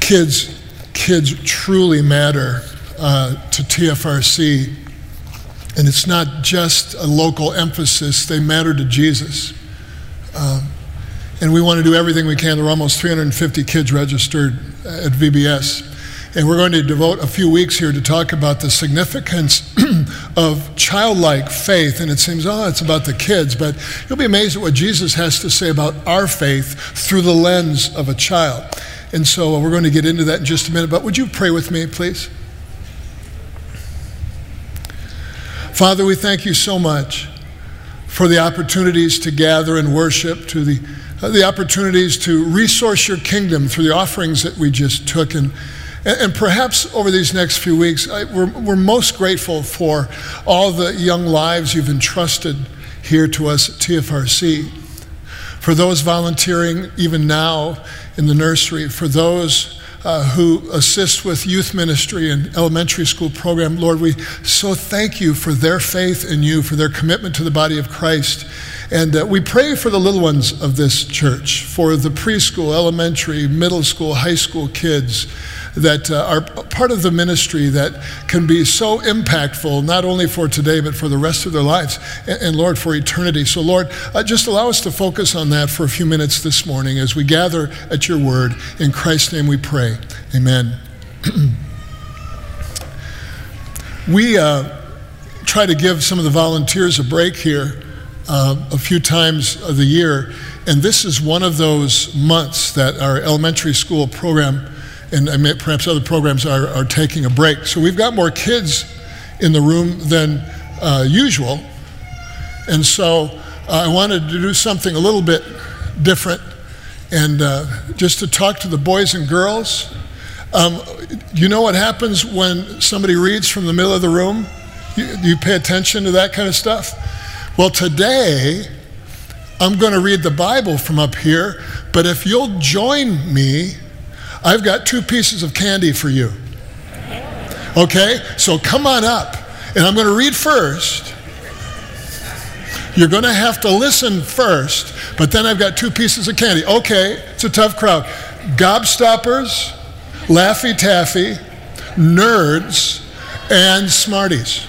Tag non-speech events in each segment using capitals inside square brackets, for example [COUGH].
kids, kids truly matter uh, to TFRC. And it's not just a local emphasis, they matter to Jesus. Um, and we want to do everything we can. There are almost 350 kids registered at VBS. And we're going to devote a few weeks here to talk about the significance [CLEARS THROAT] of childlike faith. And it seems, oh, it's about the kids, but you'll be amazed at what Jesus has to say about our faith through the lens of a child. And so we're going to get into that in just a minute. But would you pray with me, please? Father, we thank you so much for the opportunities to gather and worship, to the, uh, the opportunities to resource your kingdom through the offerings that we just took. And and, perhaps over these next few weeks, I, we're, we're most grateful for all the young lives you've entrusted here to us at TFRC. For those volunteering even now in the nursery, for those uh, who assist with youth ministry and elementary school program, Lord, we so thank you for their faith in you, for their commitment to the body of Christ. And uh, we pray for the little ones of this church, for the preschool, elementary, middle school, high school kids that uh, are part of the ministry that can be so impactful, not only for today, but for the rest of their lives, and, and Lord, for eternity. So, Lord, uh, just allow us to focus on that for a few minutes this morning as we gather at your word. In Christ's name we pray. Amen. [CLEARS THROAT] we uh, try to give some of the volunteers a break here uh, a few times of the year. And this is one of those months that our elementary school program and perhaps other programs are, are taking a break. So we've got more kids in the room than uh, usual. And so uh, I wanted to do something a little bit different and uh, just to talk to the boys and girls. Um, you know what happens when somebody reads from the middle of the room? You, you pay attention to that kind of stuff? Well, today, I'm going to read the Bible from up here, but if you'll join me I've got two pieces of candy for you. Okay? So come on up. And I'm going to read first. You're going to have to listen first, but then I've got two pieces of candy. Okay, it's a tough crowd. Gobstoppers, Laffy Taffy, nerds, and Smarties.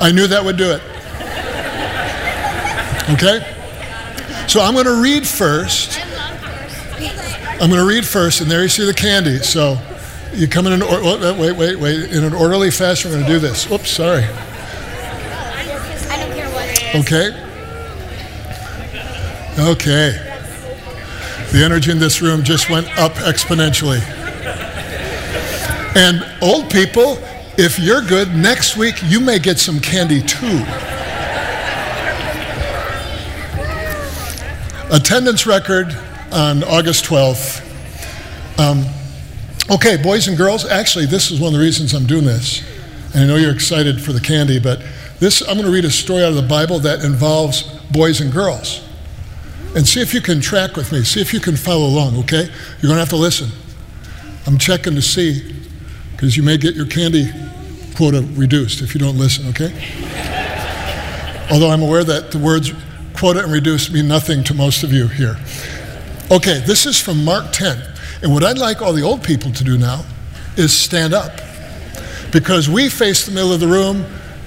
I knew that would do it. Okay? So I'm going to read first. I'm going to read first, and there you see the candy. So you come in an or- oh, wait, wait, wait, in an orderly fashion. We're going to do this. Oops, sorry. Okay. Okay. The energy in this room just went up exponentially. And old people, if you're good, next week you may get some candy too. Attendance record on August 12th. Um, okay, boys and girls, actually, this is one of the reasons I'm doing this. And I know you're excited for the candy, but this, I'm going to read a story out of the Bible that involves boys and girls. And see if you can track with me. See if you can follow along, okay? You're going to have to listen. I'm checking to see, because you may get your candy quota reduced if you don't listen, okay? Although I'm aware that the words quota and reduce mean nothing to most of you here. Okay, this is from Mark 10. And what I'd like all the old people to do now is stand up. Because we face the middle of the room.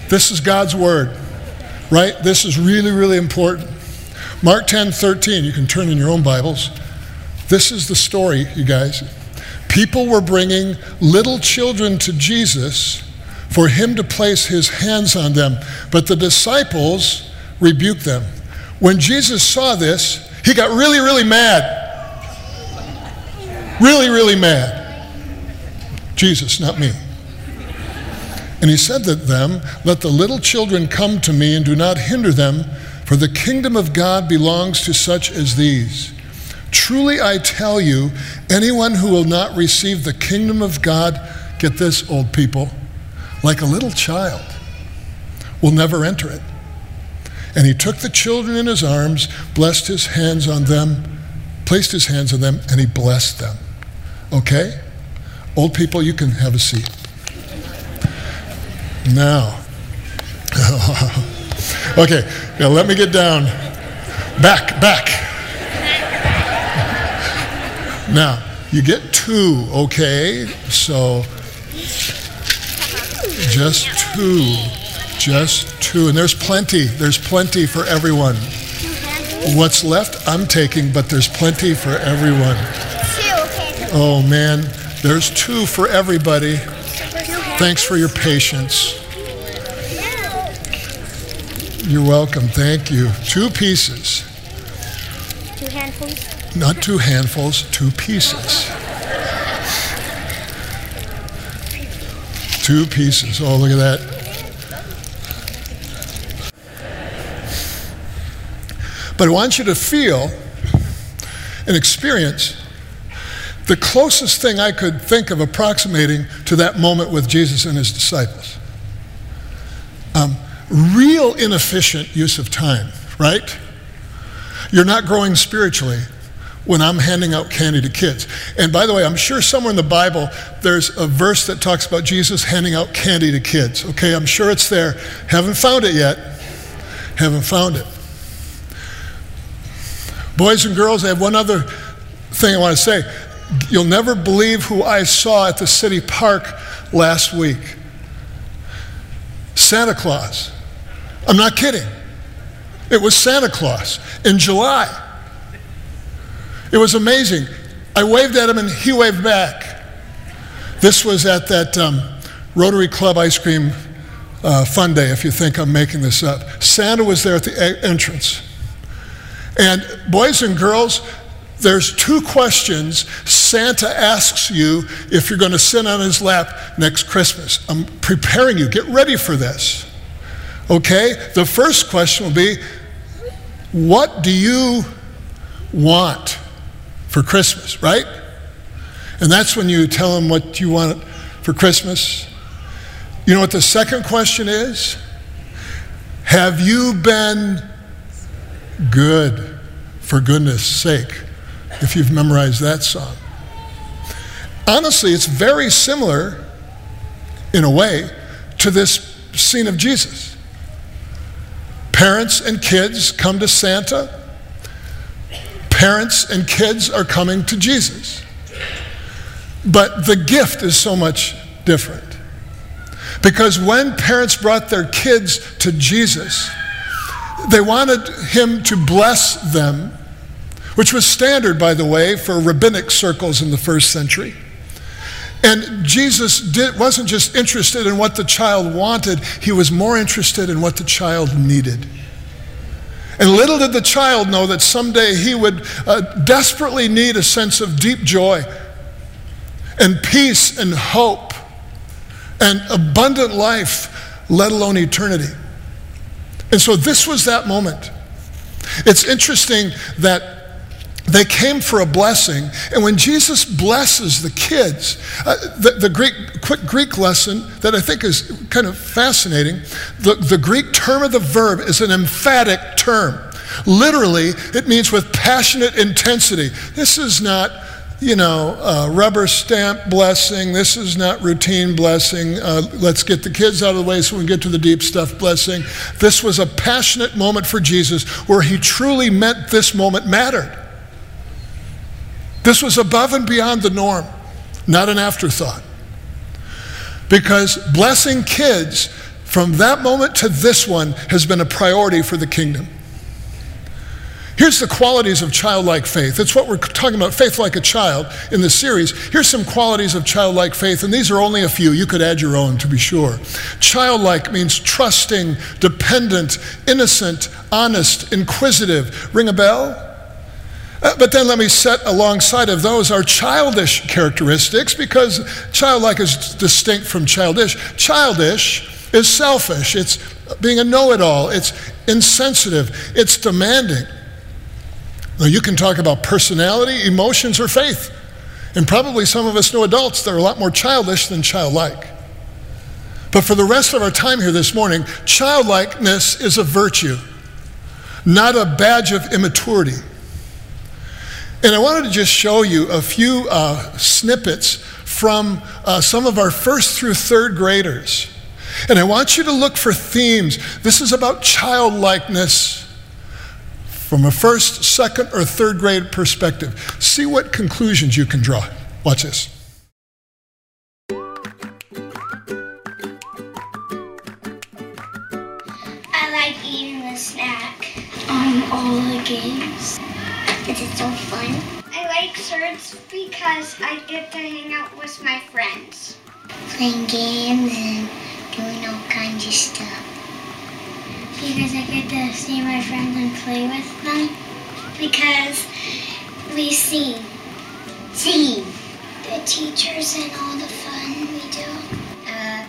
This is God's word, right? This is really, really important. Mark 10 13, you can turn in your own Bibles. This is the story, you guys. People were bringing little children to Jesus for him to place his hands on them, but the disciples rebuked them. When Jesus saw this, he got really, really mad. Really, really mad. Jesus, not me. And he said to them, Let the little children come to me and do not hinder them, for the kingdom of God belongs to such as these. Truly I tell you, anyone who will not receive the kingdom of God, get this, old people, like a little child, will never enter it. And he took the children in his arms, blessed his hands on them, placed his hands on them, and he blessed them. Okay? Old people, you can have a seat. Now, [LAUGHS] okay, now let me get down. Back, back. now, You get two, okay? So just two. Just two. And there's plenty. There's plenty for everyone. What's left, I'm taking, but there's plenty for everyone. Oh man, there's two for everybody. Thanks for your patience. You're welcome. Thank you. Two pieces. Two handfuls. Not two handfuls, two pieces. Two pieces. Oh, look at that. But I want you to feel and experience the closest thing I could think of approximating to that moment with Jesus and his disciples. Um, real inefficient use of time, right? You're not growing spiritually when I'm handing out candy to kids. And by the way, I'm sure somewhere in the Bible there's a verse that talks about Jesus handing out candy to kids. Okay, I'm sure it's there. Haven't found it yet. Haven't found it. Boys and girls, I have one other thing I want to say. You'll never believe who I saw at the city park last week Santa Claus. I'm not kidding. It was Santa Claus in July. It was amazing. I waved at him and he waved back. This was at that um, Rotary Club ice cream uh, fun day, if you think I'm making this up. Santa was there at the a- entrance. And boys and girls, there's two questions Santa asks you if you're going to sit on his lap next Christmas. I'm preparing you. Get ready for this. Okay? The first question will be What do you want for Christmas, right? And that's when you tell him what you want for Christmas. You know what the second question is? Have you been good for goodness sake? If you've memorized that song. Honestly, it's very similar in a way to this scene of Jesus. Parents and kids come to Santa. Parents and kids are coming to Jesus. But the gift is so much different. Because when parents brought their kids to Jesus, they wanted him to bless them, which was standard, by the way, for rabbinic circles in the first century. And Jesus did, wasn't just interested in what the child wanted, he was more interested in what the child needed. And little did the child know that someday he would uh, desperately need a sense of deep joy and peace and hope and abundant life, let alone eternity. And so this was that moment. It's interesting that they came for a blessing, and when Jesus blesses the kids, uh, the, the, Greek, quick Greek lesson that I think is kind of fascinating, the, the Greek term of the verb is an emphatic term. Literally, it means with passionate intensity. This is not, you know, uh, rubber stamp blessing. This is not routine blessing. Uh, let's get the kids out of the way so we can get to the deep stuff blessing. This was a passionate moment for Jesus where he truly meant this moment mattered. This was above and beyond the norm, not an afterthought. Because blessing kids from that moment to this one has been a priority for the kingdom. Here's the qualities of childlike faith. It's what we're talking about, faith like a child in this series. Here's some qualities of childlike faith, and these are only a few. You could add your own to be sure. Childlike means trusting, dependent, innocent, honest, inquisitive. Ring a bell? Uh, but then let me set alongside of those are childish characteristics because childlike is distinct from childish. Childish is selfish, it's being a know it all, it's insensitive, it's demanding. Now, you can talk about personality, emotions, or faith. And probably some of us know adults that are a lot more childish than childlike. But for the rest of our time here this morning, childlikeness is a virtue, not a badge of immaturity. And I wanted to just show you a few uh, snippets from uh, some of our first through third graders. And I want you to look for themes. This is about childlikeness from a first, second, or third grade perspective. See what conclusions you can draw. Watch this. I like eating the snack. Um, all the games. It's so fun. I like certs because I get to hang out with my friends. Playing games and doing all kinds of stuff. Because I get to see my friends and play with them. Because we sing. Sing. The teachers and all the fun we do. Uh,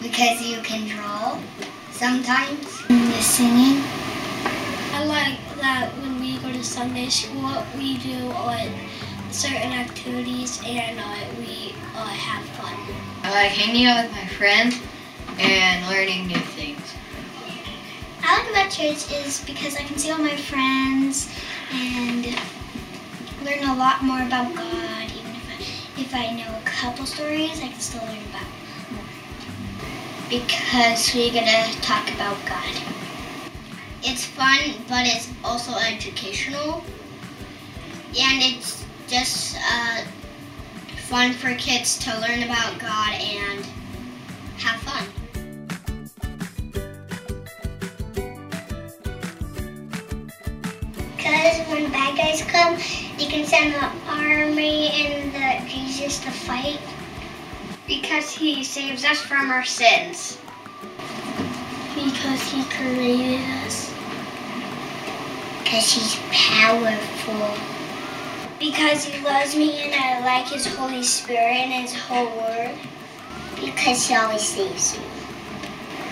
because you can draw sometimes. The singing. I like that when we go to Sunday school, we do uh, certain activities and uh, we uh, have fun. I like hanging out with my friends and learning new things. I like about church is because I can see all my friends and learn a lot more about God. Even if I, if I know a couple stories, I can still learn about more. Because we're going to talk about God. It's fun, but it's also educational. And it's just uh, fun for kids to learn about God and have fun. Guys come, you can send the army and the Jesus to fight. Because he saves us from our sins. Because he created us. Because he's powerful. Because he loves me and I like his Holy Spirit and his whole word. Because he always saves me.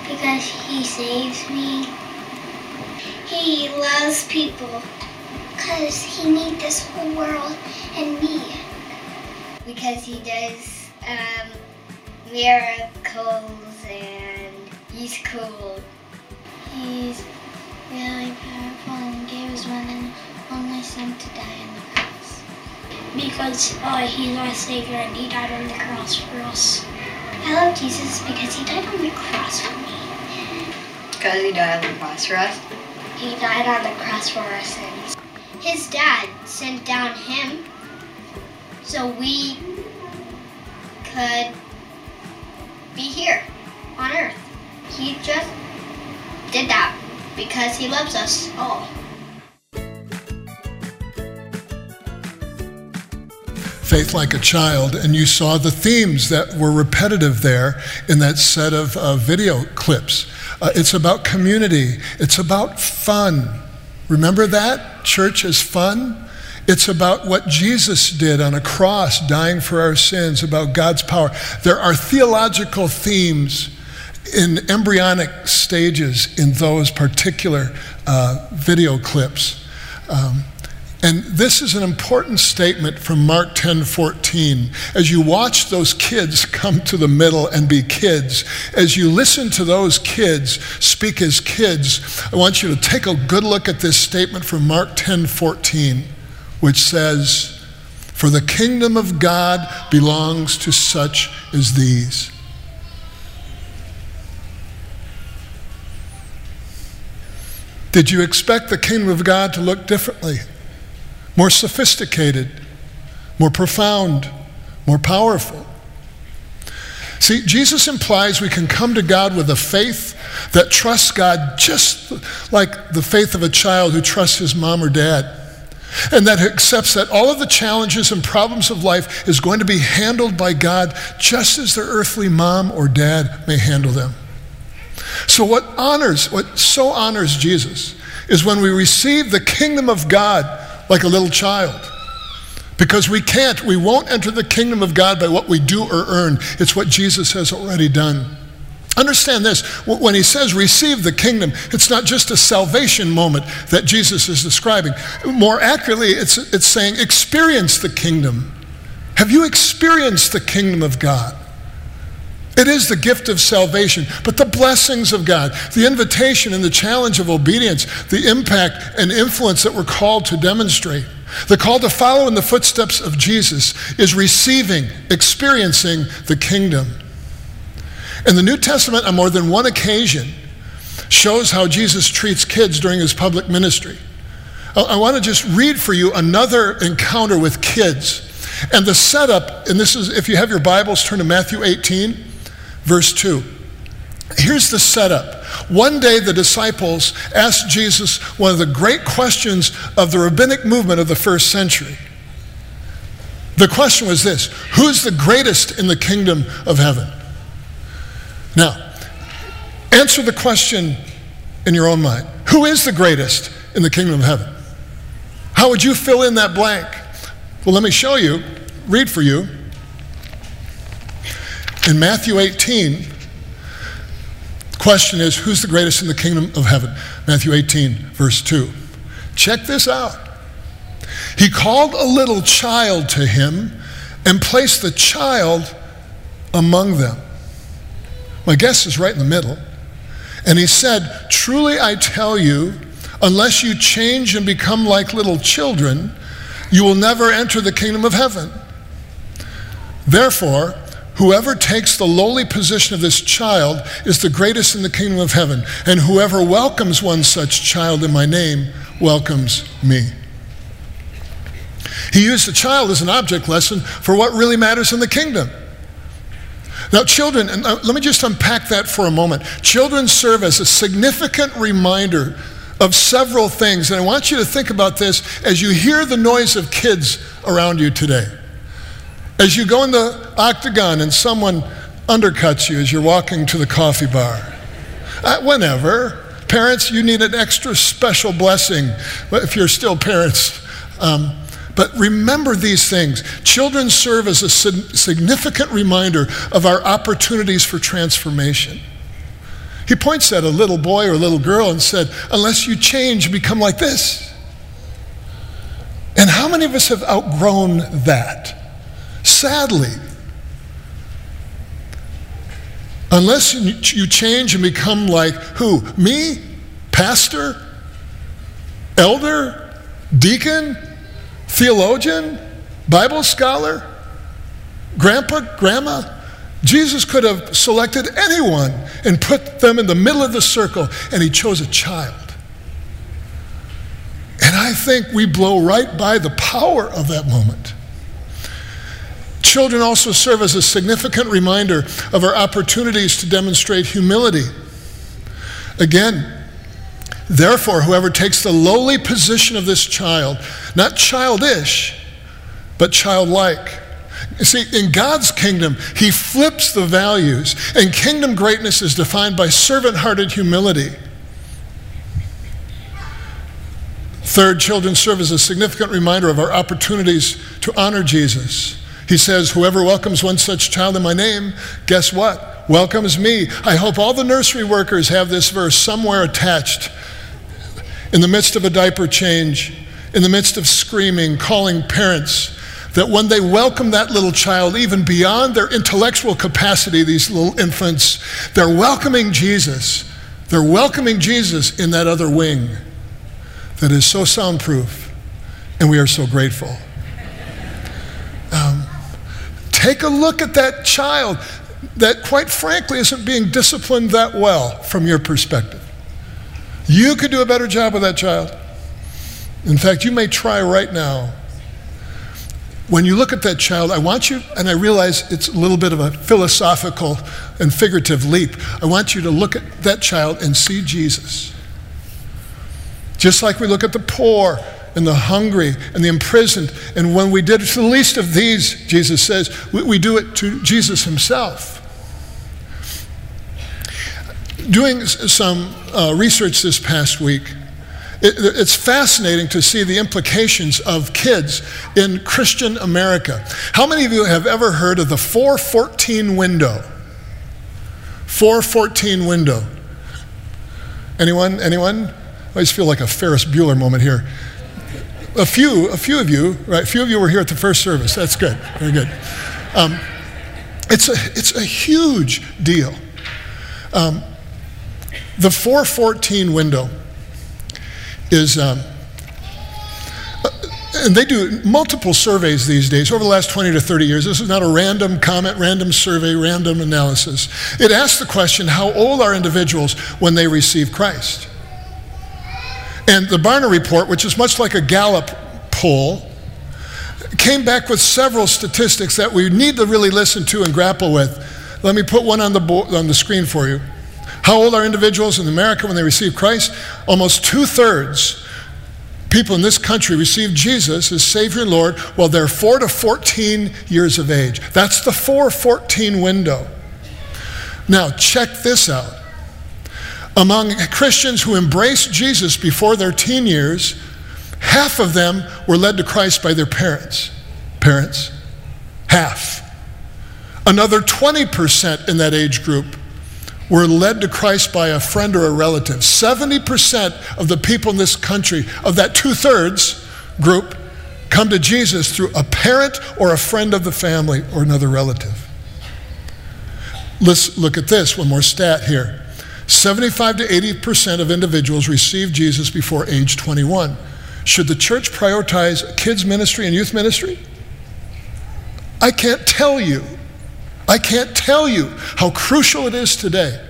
Because he saves me. He loves people. Because he made this whole world and me. Because he does um, miracles and he's cool. He's really powerful and gave his one and only son to die on the cross. Because uh, he's our Savior and he died on the cross for us. I love Jesus because he died on the cross for me. Because he died on the cross for us. He died on the cross for our sins. His dad sent down him so we could be here on earth. He just did that because he loves us all. Faith Like a Child, and you saw the themes that were repetitive there in that set of uh, video clips. Uh, it's about community, it's about fun. Remember that? Church is fun. It's about what Jesus did on a cross, dying for our sins, about God's power. There are theological themes in embryonic stages in those particular uh, video clips. Um, and this is an important statement from Mark 10 14. As you watch those kids come to the middle and be kids, as you listen to those kids speak as kids, I want you to take a good look at this statement from Mark 10 14, which says, For the kingdom of God belongs to such as these. Did you expect the kingdom of God to look differently? More sophisticated, more profound, more powerful. See, Jesus implies we can come to God with a faith that trusts God just like the faith of a child who trusts his mom or dad. And that accepts that all of the challenges and problems of life is going to be handled by God just as their earthly mom or dad may handle them. So, what honors, what so honors Jesus is when we receive the kingdom of God like a little child. Because we can't, we won't enter the kingdom of God by what we do or earn. It's what Jesus has already done. Understand this when he says receive the kingdom, it's not just a salvation moment that Jesus is describing. More accurately, it's, it's saying experience the kingdom. Have you experienced the kingdom of God? It is the gift of salvation, but the blessings of God, the invitation and the challenge of obedience, the impact and influence that we're called to demonstrate, the call to follow in the footsteps of Jesus is receiving, experiencing the kingdom. In the New Testament, on more than one occasion, shows how Jesus treats kids during his public ministry. I want to just read for you another encounter with kids And the setup, and this is, if you have your Bibles, turn to Matthew 18, verse 2. Here's the setup. One day, the disciples asked Jesus one of the great questions of the rabbinic movement of the first century. The question was this Who's the greatest in the kingdom of heaven? Now, answer the question in your own mind Who is the greatest in the kingdom of heaven? How would you fill in that blank? Well, let me show you, read for you. In Matthew 18, the question is Who's the greatest in the kingdom of heaven? Matthew 18, verse 2. Check this out. He called a little child to him and placed the child among them. My guess is right in the middle. And he said, Truly I tell you, unless you change and become like little children, you will never enter the kingdom of heaven. Therefore, whoever takes the lowly position of this child is the greatest in the kingdom of heaven, and whoever welcomes one such child in my name welcomes me. He used the child as an object lesson for what really matters in the kingdom. Now, children, and uh, let me just unpack that for a moment. Children serve as a significant reminder of several things, and I want you to think about this as you hear the noise of kids around you today. As you go in the octagon and someone undercuts you as you're walking to the coffee bar. Uh, whenever. Parents, you need an extra special blessing if you're still parents. Um, but remember these things. Children serve as a significant reminder of our opportunities for transformation. He points at a little boy or a little girl and said, Unless you change, become like this. And how many of us have outgrown that? Sadly. Unless you change and become like who? Me? Pastor? Elder? Deacon? theologian, Bible scholar, grandpa, grandma. Jesus could have selected anyone and put them in the middle of the circle, and he chose a child. And I think we blow right by the power of that moment. Children also serve as a significant reminder of our opportunities to demonstrate humility. Again, Therefore, whoever takes the lowly position of this child, not childish, but childlike. You see, in God's kingdom, He flips the values, and kingdom greatness is defined by servant hearted humility. Third, children serve as a significant reminder of our opportunities to honor Jesus. He says, Whoever welcomes one such child in my name, guess what? Welcomes me. I hope all the nursery workers have this verse somewhere attached in the midst of a diaper change, in the midst of screaming, calling parents, that when they welcome that little child, even beyond their intellectual capacity, these little infants, they're welcoming Jesus. They're welcoming Jesus in that other wing that is so soundproof, and we are so grateful. Um, take a look at that child that, quite frankly, isn't being disciplined that well from your perspective. You could do a better job with that child. In fact, you may try right now. When you look at that child, I want you, and I realize it's a little bit of a philosophical and figurative leap. I want you to look at that child and see Jesus. Just like we look at the poor and the hungry and the imprisoned. And when we did it to the least of these, Jesus says, we, we do it to Jesus himself doing some uh, research this past week, it, it's fascinating to see the implications of kids in Christian America. How many of you have ever heard of the 414 window? 414 window. Anyone? Anyone? I just feel like a Ferris Bueller moment here. A few, a few of you, right? A few of you were here at the first service. That's good. Very good. Um, it's, a, it's a huge deal. Um, the 414 window is, um, uh, and they do multiple surveys these days over the last 20 to 30 years. This is not a random comment, random survey, random analysis. It asks the question how old are individuals when they receive Christ? And the Barna report, which is much like a Gallup poll, came back with several statistics that we need to really listen to and grapple with. Let me put one on the, bo- on the screen for you. How old are individuals in America when they receive Christ? Almost two thirds people in this country receive Jesus as Savior and Lord while they're 4 to 14 years of age. That's the 4 14 window. Now, check this out. Among Christians who embraced Jesus before their teen years, half of them were led to Christ by their parents. Parents. Half. Another 20% in that age group were led to Christ by a friend or a relative. 70% of the people in this country, of that two thirds group, come to Jesus through a parent or a friend of the family or another relative. Let's look at this, one more stat here. 75 to 80% of individuals receive Jesus before age 21. Should the church prioritize kids' ministry and youth ministry? I can't tell you I can't tell you how crucial it is today.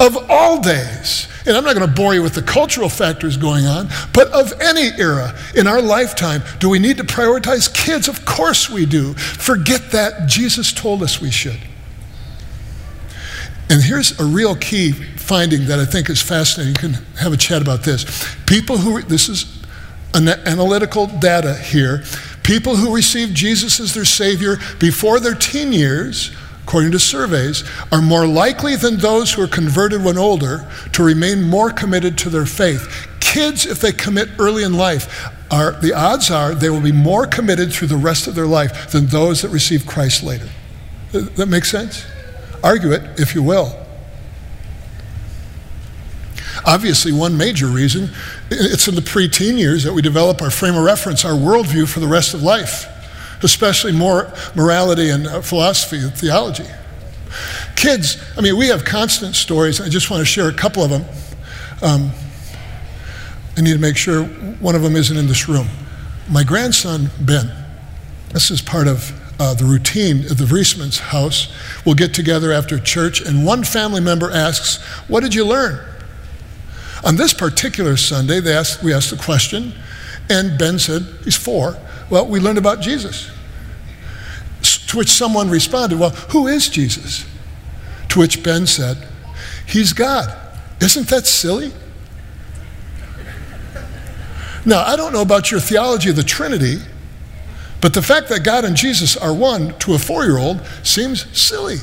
Of all days, and I'm not going to bore you with the cultural factors going on, but of any era in our lifetime, do we need to prioritize kids? Of course we do. Forget that. Jesus told us we should. And here's a real key finding that I think is fascinating. You can have a chat about this. People who, this is an analytical data here, people who receive Jesus as their Savior before their teen years according to surveys, are more likely than those who are converted when older to remain more committed to their faith. Kids, if they commit early in life, are, the odds are they will be more committed through the rest of their life than those that receive Christ later. That makes sense? Argue it, if you will. Obviously, one major reason, it's in the preteen years that we develop our frame of reference, our worldview for the rest of life especially more morality and uh, philosophy and theology. Kids, I mean, we have constant stories. I just want to share a couple of them. Um, I need to make sure one of them isn't in this room. My grandson, Ben, this is part of uh, the routine at the Vriesman's house. We'll get together after church, and one family member asks, What did you learn? On this particular Sunday, they asked, we asked the question, and Ben said, He's four. Well, we learned about Jesus. To which someone responded, Well, who is Jesus? To which Ben said, He's God. Isn't that silly? Now, I don't know about your theology of the Trinity, but the fact that God and Jesus are one to a four year old seems silly.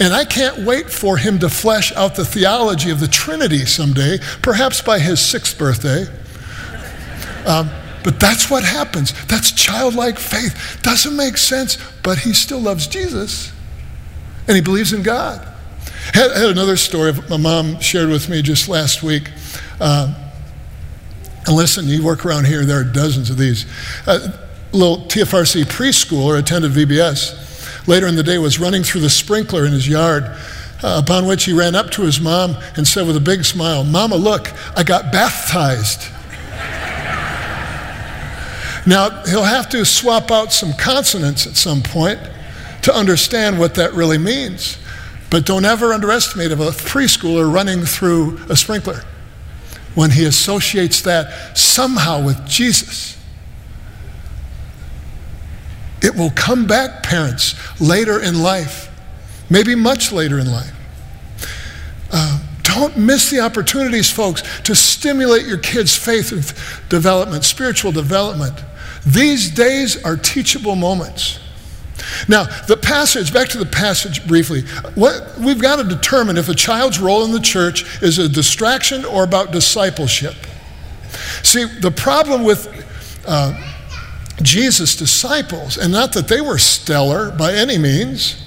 And I can't wait for him to flesh out the theology of the Trinity someday, perhaps by his sixth birthday. Um, but that's what happens. That's childlike faith. Doesn't make sense, but he still loves Jesus and he believes in God. I had, had another story my mom shared with me just last week. Uh, and listen, you work around here, there are dozens of these. A little TFRC preschooler attended VBS. Later in the day, was running through the sprinkler in his yard. Uh, upon which he ran up to his mom and said with a big smile, Mama, look, I got baptized. Now, he'll have to swap out some consonants at some point to understand what that really means. But don't ever underestimate a preschooler running through a sprinkler when he associates that somehow with Jesus. It will come back, parents, later in life, maybe much later in life. Uh, don't miss the opportunities, folks, to stimulate your kids' faith development, spiritual development. These days are teachable moments. Now, the passage, back to the passage briefly. What, we've got to determine if a child's role in the church is a distraction or about discipleship. See, the problem with uh, Jesus' disciples, and not that they were stellar by any means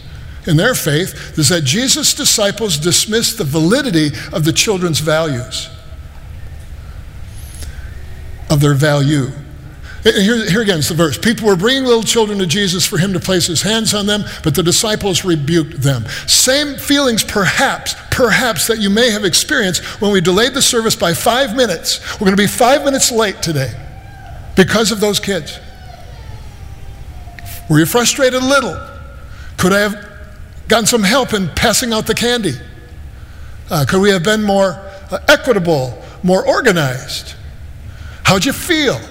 in their faith, is that Jesus' disciples dismissed the validity of the children's values, of their value. Here, here again is the verse. People were bringing little children to Jesus for him to place his hands on them, but the disciples rebuked them. Same feelings, perhaps, perhaps, that you may have experienced when we delayed the service by five minutes. We're going to be five minutes late today because of those kids. Were you frustrated a little? Could I have gotten some help in passing out the candy? Uh, could we have been more uh, equitable, more organized? How'd you feel?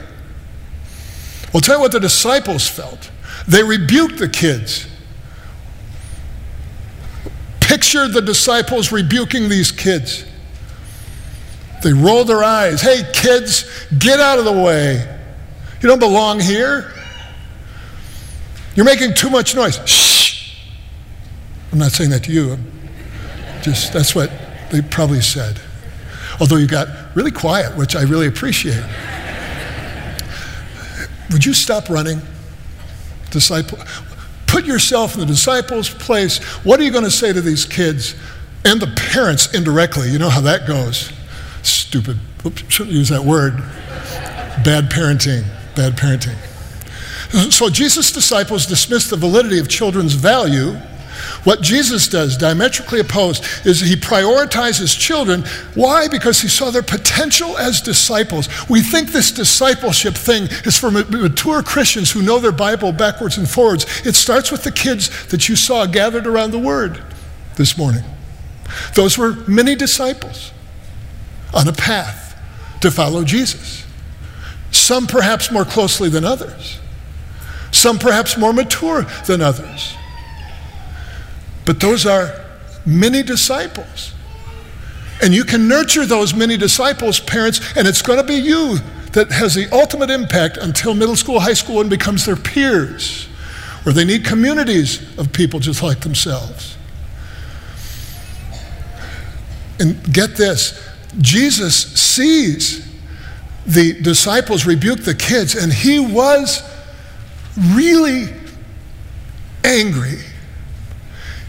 Well, tell you what the disciples felt. They rebuked the kids. Picture the disciples rebuking these kids. They roll their eyes. Hey, kids, get out of the way. You don't belong here. You're making too much noise. Shh. I'm not saying that to you. Just that's what they probably said. Although you got really quiet, which I really appreciate. Would you stop running? Disciple, put yourself in the disciples' place. What are you going to say to these kids and the parents indirectly? You know how that goes. Stupid. Oops, shouldn't use that word. Bad parenting. Bad parenting. So Jesus' disciples dismissed the validity of children's value. What Jesus does, diametrically opposed, is he prioritizes children. Why? Because he saw their potential as disciples. We think this discipleship thing is for mature Christians who know their Bible backwards and forwards. It starts with the kids that you saw gathered around the Word this morning. Those were many disciples on a path to follow Jesus. Some perhaps more closely than others some perhaps more mature than others. But those are many disciples. And you can nurture those many disciples, parents, and it's going to be you that has the ultimate impact until middle school, high school, and becomes their peers, where they need communities of people just like themselves. And get this Jesus sees the disciples rebuke the kids, and he was really angry.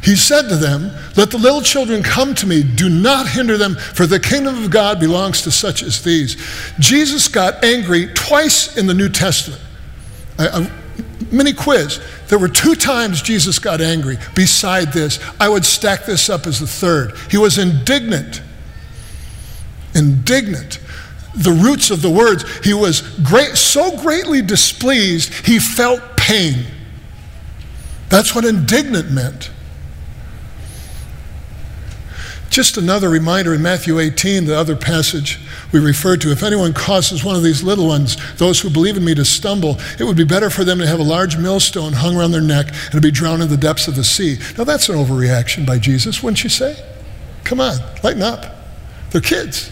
He said to them, Let the little children come to me. Do not hinder them, for the kingdom of God belongs to such as these. Jesus got angry twice in the New Testament. A, a mini quiz. There were two times Jesus got angry. Beside this, I would stack this up as the third. He was indignant. Indignant the roots of the words, he was great, so greatly displeased, he felt pain. That's what indignant meant. Just another reminder in Matthew 18, the other passage we referred to. If anyone causes one of these little ones, those who believe in me, to stumble, it would be better for them to have a large millstone hung around their neck and to be drowned in the depths of the sea. Now, that's an overreaction by Jesus, wouldn't you say? Come on, lighten up. They're kids.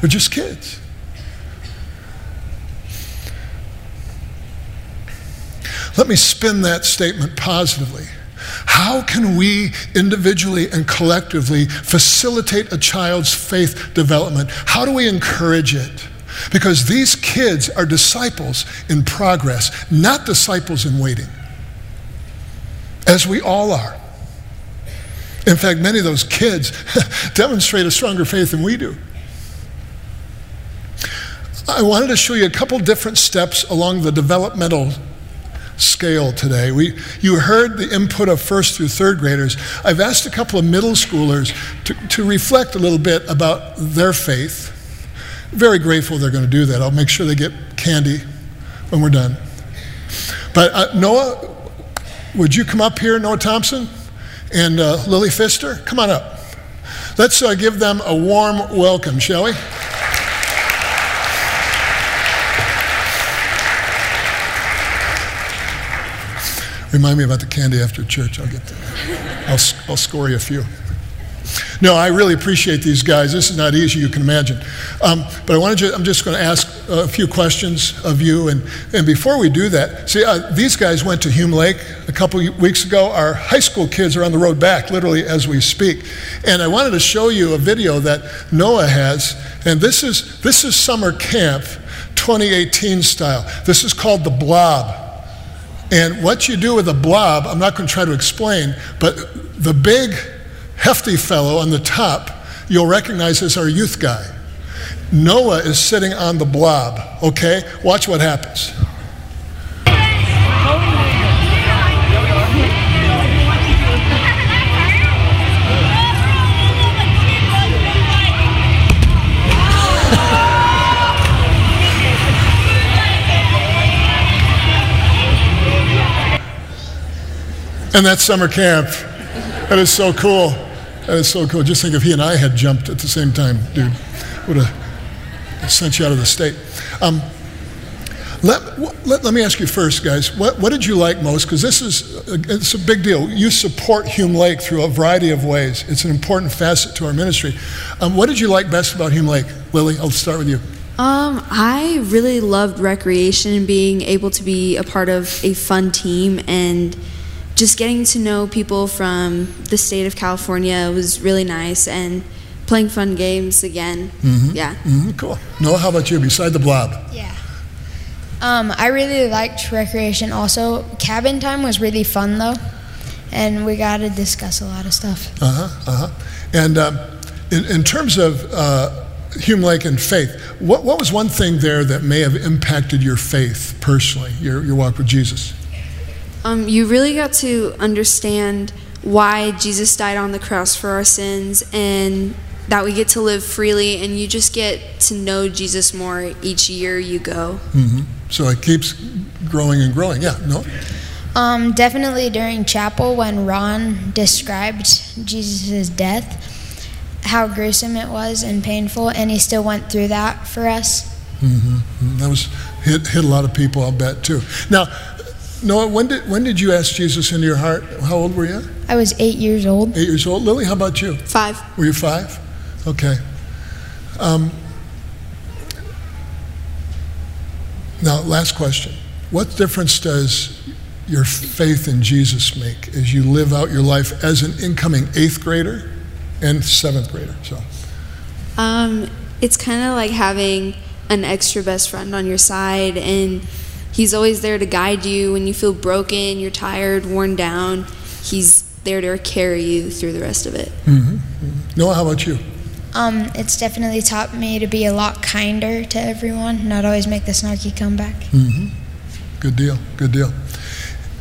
They're just kids. Let me spin that statement positively. How can we individually and collectively facilitate a child's faith development? How do we encourage it? Because these kids are disciples in progress, not disciples in waiting, as we all are. In fact, many of those kids [LAUGHS] demonstrate a stronger faith than we do. I wanted to show you a couple different steps along the developmental scale today. We, you heard the input of first through third graders. I've asked a couple of middle schoolers to, to reflect a little bit about their faith. Very grateful they're going to do that. I'll make sure they get candy when we're done. But uh, Noah, would you come up here, Noah Thompson? And uh, Lily Fister, come on up. Let's uh, give them a warm welcome, shall we? Remind me about the candy after church. I'll get. I'll, I'll score you a few. No, I really appreciate these guys. This is not easy, you can imagine. Um, but I wanted to, I'm just going to ask a few questions of you. And, and before we do that, see, uh, these guys went to Hume Lake a couple weeks ago. Our high school kids are on the road back, literally as we speak. And I wanted to show you a video that Noah has. And this is, this is summer camp 2018 style. This is called The Blob. And what you do with a blob, I'm not going to try to explain, but the big, hefty fellow on the top, you'll recognize as our youth guy. Noah is sitting on the blob, okay? Watch what happens. And that summer camp. That is so cool. That is so cool. Just think if he and I had jumped at the same time, dude, would have sent you out of the state. Um, Let, let, let, me ask you first, guys. What, what did you like most? Because this is a, it's a big deal. You support Hume Lake through a variety of ways. It's an important facet to our ministry. Um, what did you like best about Hume Lake, Lily? I'll start with you. Um, I really loved recreation and being able to be a part of a fun team and just getting to know people from the state of California was really nice and playing fun games again. Mm-hmm. Yeah. Mm-hmm. Cool. Noah, how about you? Beside the blob. Yeah. Um, I really liked recreation also. Cabin time was really fun though, and we got to discuss a lot of stuff. Uh huh. Uh huh. And um, in, in terms of uh, Hume Lake and faith, what, what was one thing there that may have impacted your faith personally, your, your walk with Jesus? Um, you really got to understand why Jesus died on the cross for our sins and that we get to live freely and you just get to know Jesus more each year you go. Mm-hmm. So it keeps growing and growing. Yeah, no? Um, definitely during chapel when Ron described Jesus' death, how gruesome it was and painful, and he still went through that for us. Mm-hmm. That was hit, hit a lot of people, I'll bet, too. Now, Noah, when did, when did you ask Jesus into your heart? How old were you? I was eight years old. Eight years old. Lily, how about you? Five. Were you five? Okay. Um, now, last question. What difference does your faith in Jesus make as you live out your life as an incoming eighth grader and seventh grader? So, um, it's kind of like having an extra best friend on your side, and he's always there to guide you when you feel broken, you're tired, worn down. He's there to carry you through the rest of it. Mm-hmm. mm-hmm. Noah, how about you? Um, it's definitely taught me to be a lot kinder to everyone, not always make the snarky comeback. Mm-hmm. Good deal. Good deal.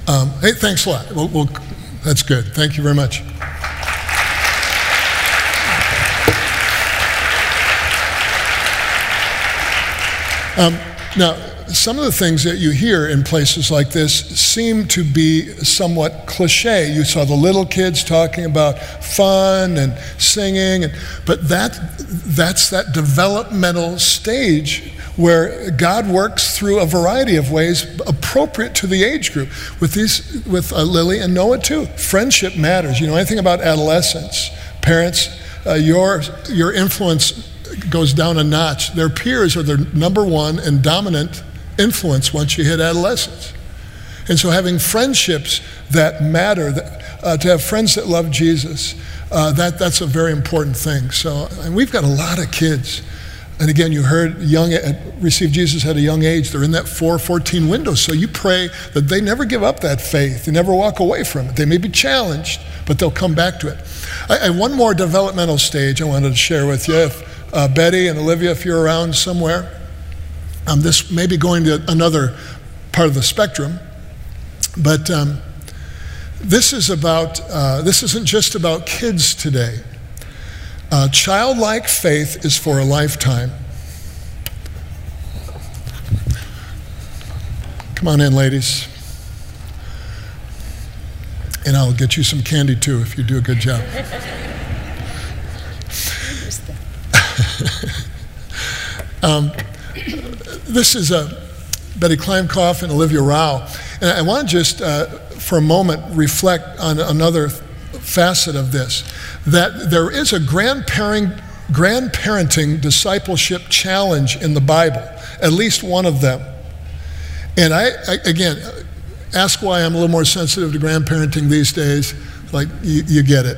Um, hey, thanks a lot. We'll, we'll, that's good. Thank you very much. Um, now, some of the things that you hear in places like this seem to be somewhat cliche. You saw the little kids talking about fun and singing, and, but that, that's that developmental stage where God works through a variety of ways appropriate to the age group. With these, with uh, Lily and Noah too, friendship matters. You know anything about adolescence? Parents, uh, your your influence goes down a notch. Their peers are their number one and dominant influence once you hit adolescence. And so, having friendships that matter, that, uh, to have friends that love Jesus, uh, that, that's a very important thing. So, and we've got a lot of kids. And again, you heard young receive Jesus at a young age. They're in that 414 window. So you pray that they never give up that faith. They never walk away from it. They may be challenged, but they'll come back to it. I, I, one more developmental stage I wanted to share with you. If, uh, Betty and Olivia, if you're around somewhere, um, this may be going to another part of the spectrum, but um, this is about, uh, this isn't just about kids today. Uh, childlike faith is for a lifetime. Come on in, ladies. And I'll get you some candy too if you do a good job. [LAUGHS] [LAUGHS] um, this is a uh, Betty Kleinkoff and Olivia Rao. And I want to just, uh, for a moment, reflect on another facet of this that there is a grandparenting, grandparenting discipleship challenge in the Bible, at least one of them. And I, I again, ask why I'm a little more sensitive to grandparenting these days. Like, you, you get it.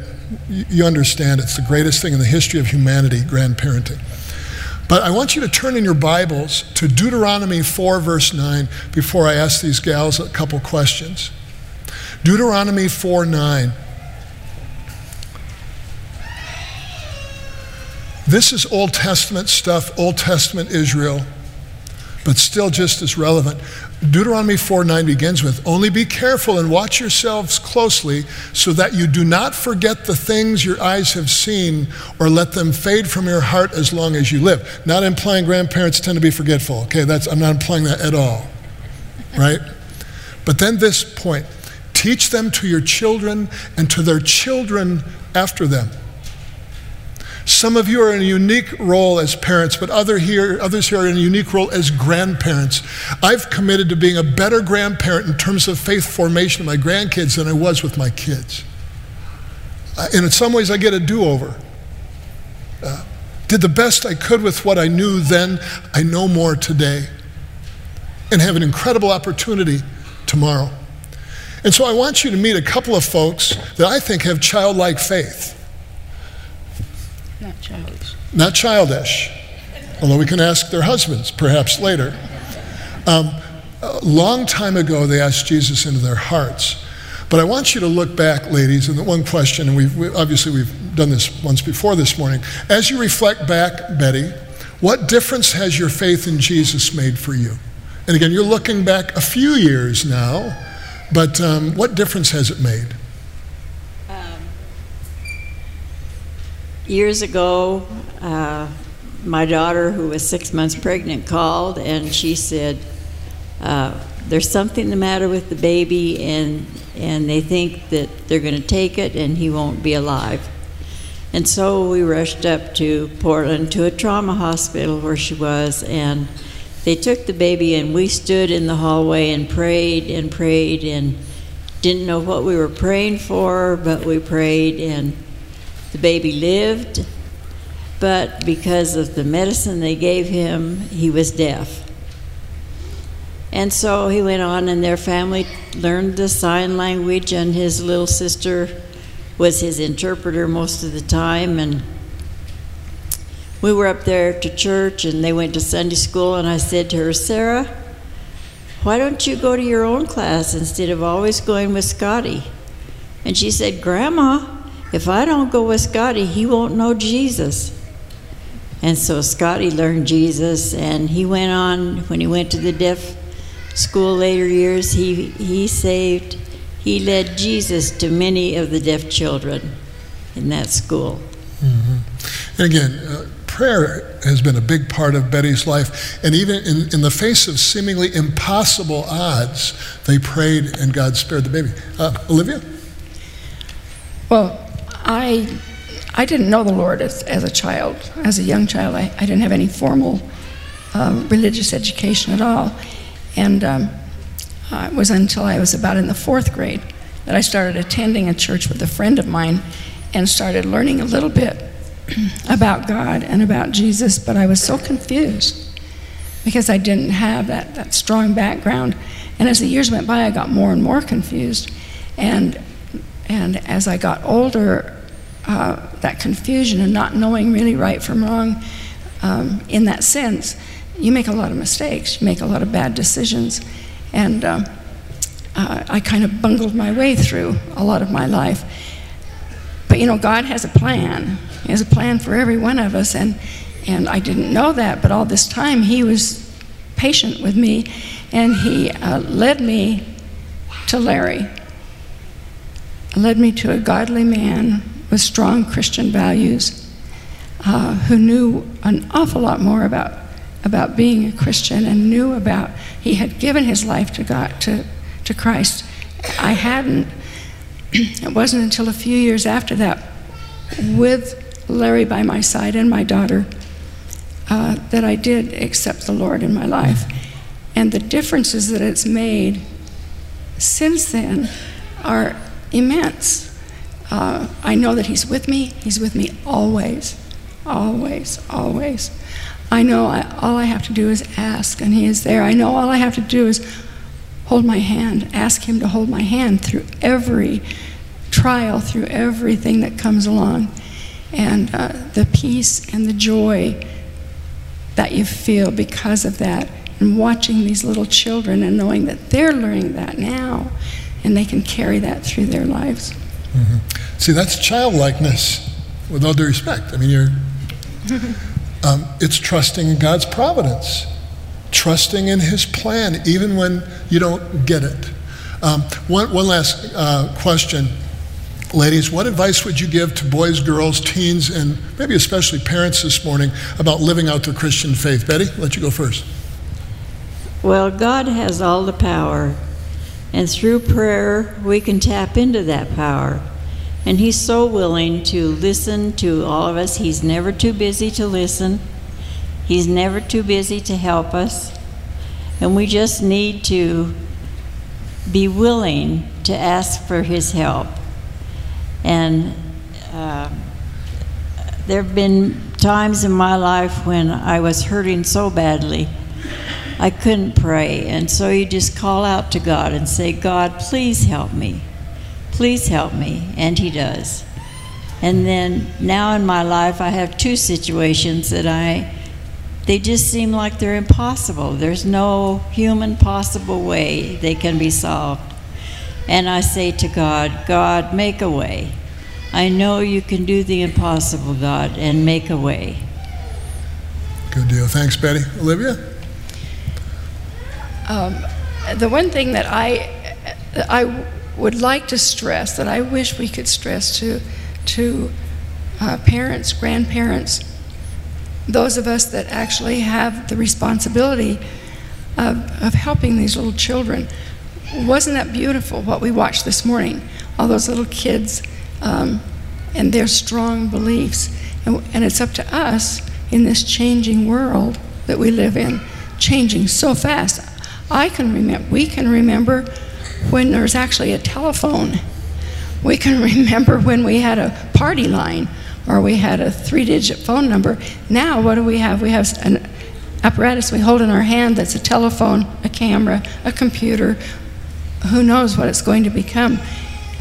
You understand it's the greatest thing in the history of humanity, grandparenting. But I want you to turn in your Bibles to Deuteronomy 4, verse 9, before I ask these gals a couple questions. Deuteronomy 4 9. This is Old Testament stuff, Old Testament Israel, but still just as relevant. Deuteronomy 4 9 begins with Only be careful and watch yourselves closely so that you do not forget the things your eyes have seen or let them fade from your heart as long as you live. Not implying grandparents tend to be forgetful. Okay, that's, I'm not implying that at all. Right? But then this point teach them to your children and to their children after them Some of you are in a unique role as parents, but other here, others here are in a unique role as grandparents. I've committed to being a better grandparent in terms of faith formation of my grandkids than I was with my kids. Uh, and in some ways, I get a do over. Uh, did the best I could with what I knew then. I know more today. And have an incredible opportunity tomorrow. And so I want you to meet a couple of folks that I think have childlike faith. Not childish. Not childish, although we can ask their husbands perhaps later. Um, a long time ago, they asked Jesus into their hearts. But I want you to look back, ladies, and the one question, and we've, we, obviously we've done this once before this morning. As you reflect back, Betty, what difference has your faith in Jesus made for you? And again, you're looking back a few years now. But um, what difference has it made? Um, years ago, uh, my daughter, who was six months pregnant, called and she said, uh, There's something the matter with the baby, and, and they think that they're going to take it and he won't be alive. And so we rushed up to Portland to a trauma hospital where she was, and they took the baby and we stood in the hallway and prayed and prayed and didn't know what we were praying for, but we prayed and the baby lived. But because of the medicine they gave him, he was deaf. And so he went on, and their family learned the sign language, and his little sister was his interpreter most of the time. And we were up there to church and they went to Sunday school, and I said to her, Sarah, why don't you go to your own class instead of always going with Scotty? And she said, Grandma, if I don't go with Scotty, he won't know Jesus. And so Scotty learned Jesus, and he went on, when he went to the deaf school later years, he, he saved, he led Jesus to many of the deaf children in that school. Mm-hmm. And again, uh, prayer has been a big part of Betty's life. And even in, in the face of seemingly impossible odds, they prayed and God spared the baby. Uh, Olivia? Well, I, I didn't know the Lord as, as a child. As a young child, I, I didn't have any formal um, religious education at all. And um, it was until I was about in the fourth grade that I started attending a church with a friend of mine and started learning a little bit [CLEARS THROAT] about God and about Jesus, but I was so confused because I didn't have that, that strong background. And as the years went by, I got more and more confused. And, and as I got older, uh, that confusion and not knowing really right from wrong um, in that sense, you make a lot of mistakes, you make a lot of bad decisions. And um, uh, I kind of bungled my way through a lot of my life. But you know, God has a plan. He has a plan for every one of us, and and I didn't know that. But all this time, He was patient with me, and He uh, led me to Larry. Led me to a godly man with strong Christian values, uh, who knew an awful lot more about about being a Christian and knew about. He had given his life to God to to Christ. I hadn't [CLEARS THROAT] it wasn't until a few years after that, with Larry by my side and my daughter, uh, that I did accept the Lord in my life. And the differences that it's made since then are immense. Uh, I know that He's with me, He's with me always, always, always. I know I, all I have to do is ask, and He is there. I know all I have to do is hold my hand, ask Him to hold my hand through every trial, through everything that comes along. And uh, the peace and the joy that you feel because of that, and watching these little children and knowing that they're learning that now, and they can carry that through their lives. Mm-hmm. See, that's childlikeness, with all due respect. I mean, you're. [LAUGHS] Um, it's trusting in God's providence trusting in His plan, even when you don't get it. Um, one, one last uh, question. Ladies, what advice would you give to boys, girls, teens, and maybe especially parents this morning about living out their Christian faith? Betty, let you go first. Well, God has all the power, and through prayer, we can tap into that power. And He's so willing to listen to all of us. He's never too busy to listen, He's never too busy to help us. And we just need to be willing to ask for His help. And uh, there have been times in my life when I was hurting so badly. I couldn't pray. And so you just call out to God and say, God, please help me. Please help me. And He does. And then now in my life, I have two situations that I, they just seem like they're impossible. There's no human possible way they can be solved. And I say to God, God, make a way. I know you can do the impossible, God, and make a way. Good deal. Thanks, Betty. Olivia? Um, the one thing that I, I would like to stress, that I wish we could stress to, to uh, parents, grandparents, those of us that actually have the responsibility of, of helping these little children. Wasn't that beautiful what we watched this morning? All those little kids um, and their strong beliefs. And, and it's up to us in this changing world that we live in, changing so fast. I can remember, we can remember when there was actually a telephone. We can [LAUGHS] remember when we had a party line or we had a three digit phone number. Now, what do we have? We have an apparatus we hold in our hand that's a telephone, a camera, a computer. Who knows what it's going to become?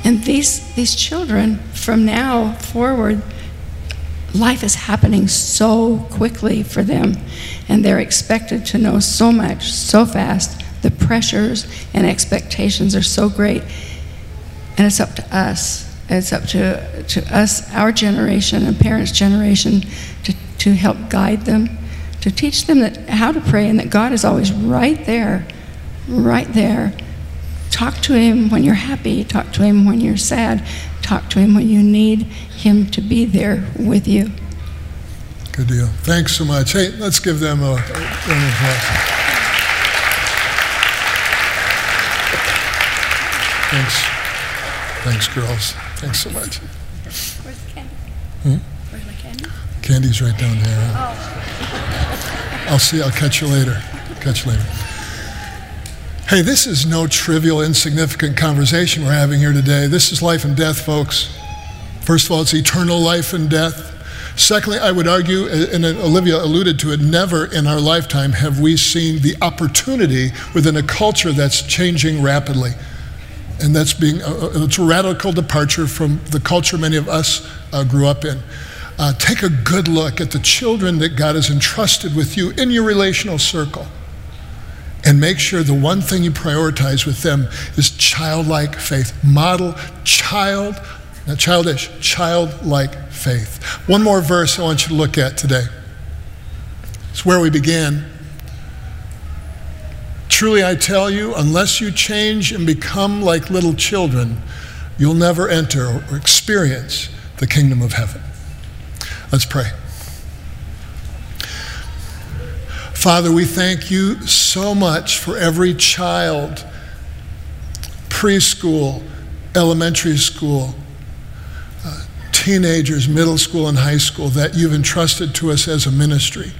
And these, these children, from now forward, life is happening so quickly for them, and they're expected to know so much so fast. The pressures and expectations are so great, and it's up to us. It's up to, to us, our generation, and parents' generation, to, to help guide them, to teach them that how to pray, and that God is always right there, right there Talk to Him when you're happy, talk to Him when you're sad, talk to Him when you need Him to be there with you. Good deal. Thanks so much. Hey, let's give them a, of applause. Thanks. Thanks, girls. Thanks so much. Where's candy? Hmm? Where's my candy? Candy's right down there. Oh. I'll see. I'll catch you later. Catch you later. Hey, this is no trivial, insignificant conversation we're having here today. This is life and death, folks. First of all, it's eternal life and death. Secondly, I would argue, and Olivia alluded to it, never in our lifetime have we seen the opportunity within a culture that's changing rapidly. And that's being, uh, it's a radical departure from the culture many of us uh, grew up in. Uh, take a good look at the children that God has entrusted with you in your relational circle and make sure the one thing you prioritize with them is childlike faith. Model child, not childish, childlike faith. One more verse I want you to look at today. It's where we began. Truly, I tell you, unless you change and become like little children, you'll never enter or experience the kingdom of heaven. Let's pray. Father, we thank you so much for every child, preschool, elementary school, uh, teenagers, middle school, and high school that you've entrusted to us as a ministry.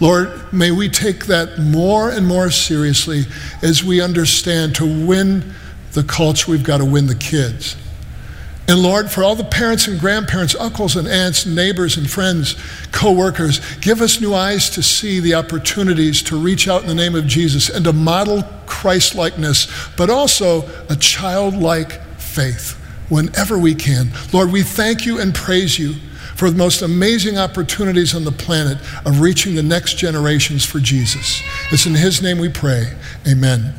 Lord, may we take that more and more seriously as we understand to win the culture, we've got to win the kids. And Lord, for all the parents and grandparents, uncles and aunts, neighbors and friends, co workers, give us new eyes to see the opportunities to reach out in the name of Jesus and to model Christ likeness, but also a childlike faith whenever we can. Lord, we thank you and praise you for the most amazing opportunities on the planet of reaching the next generations for Jesus. It's in His name we pray. Amen.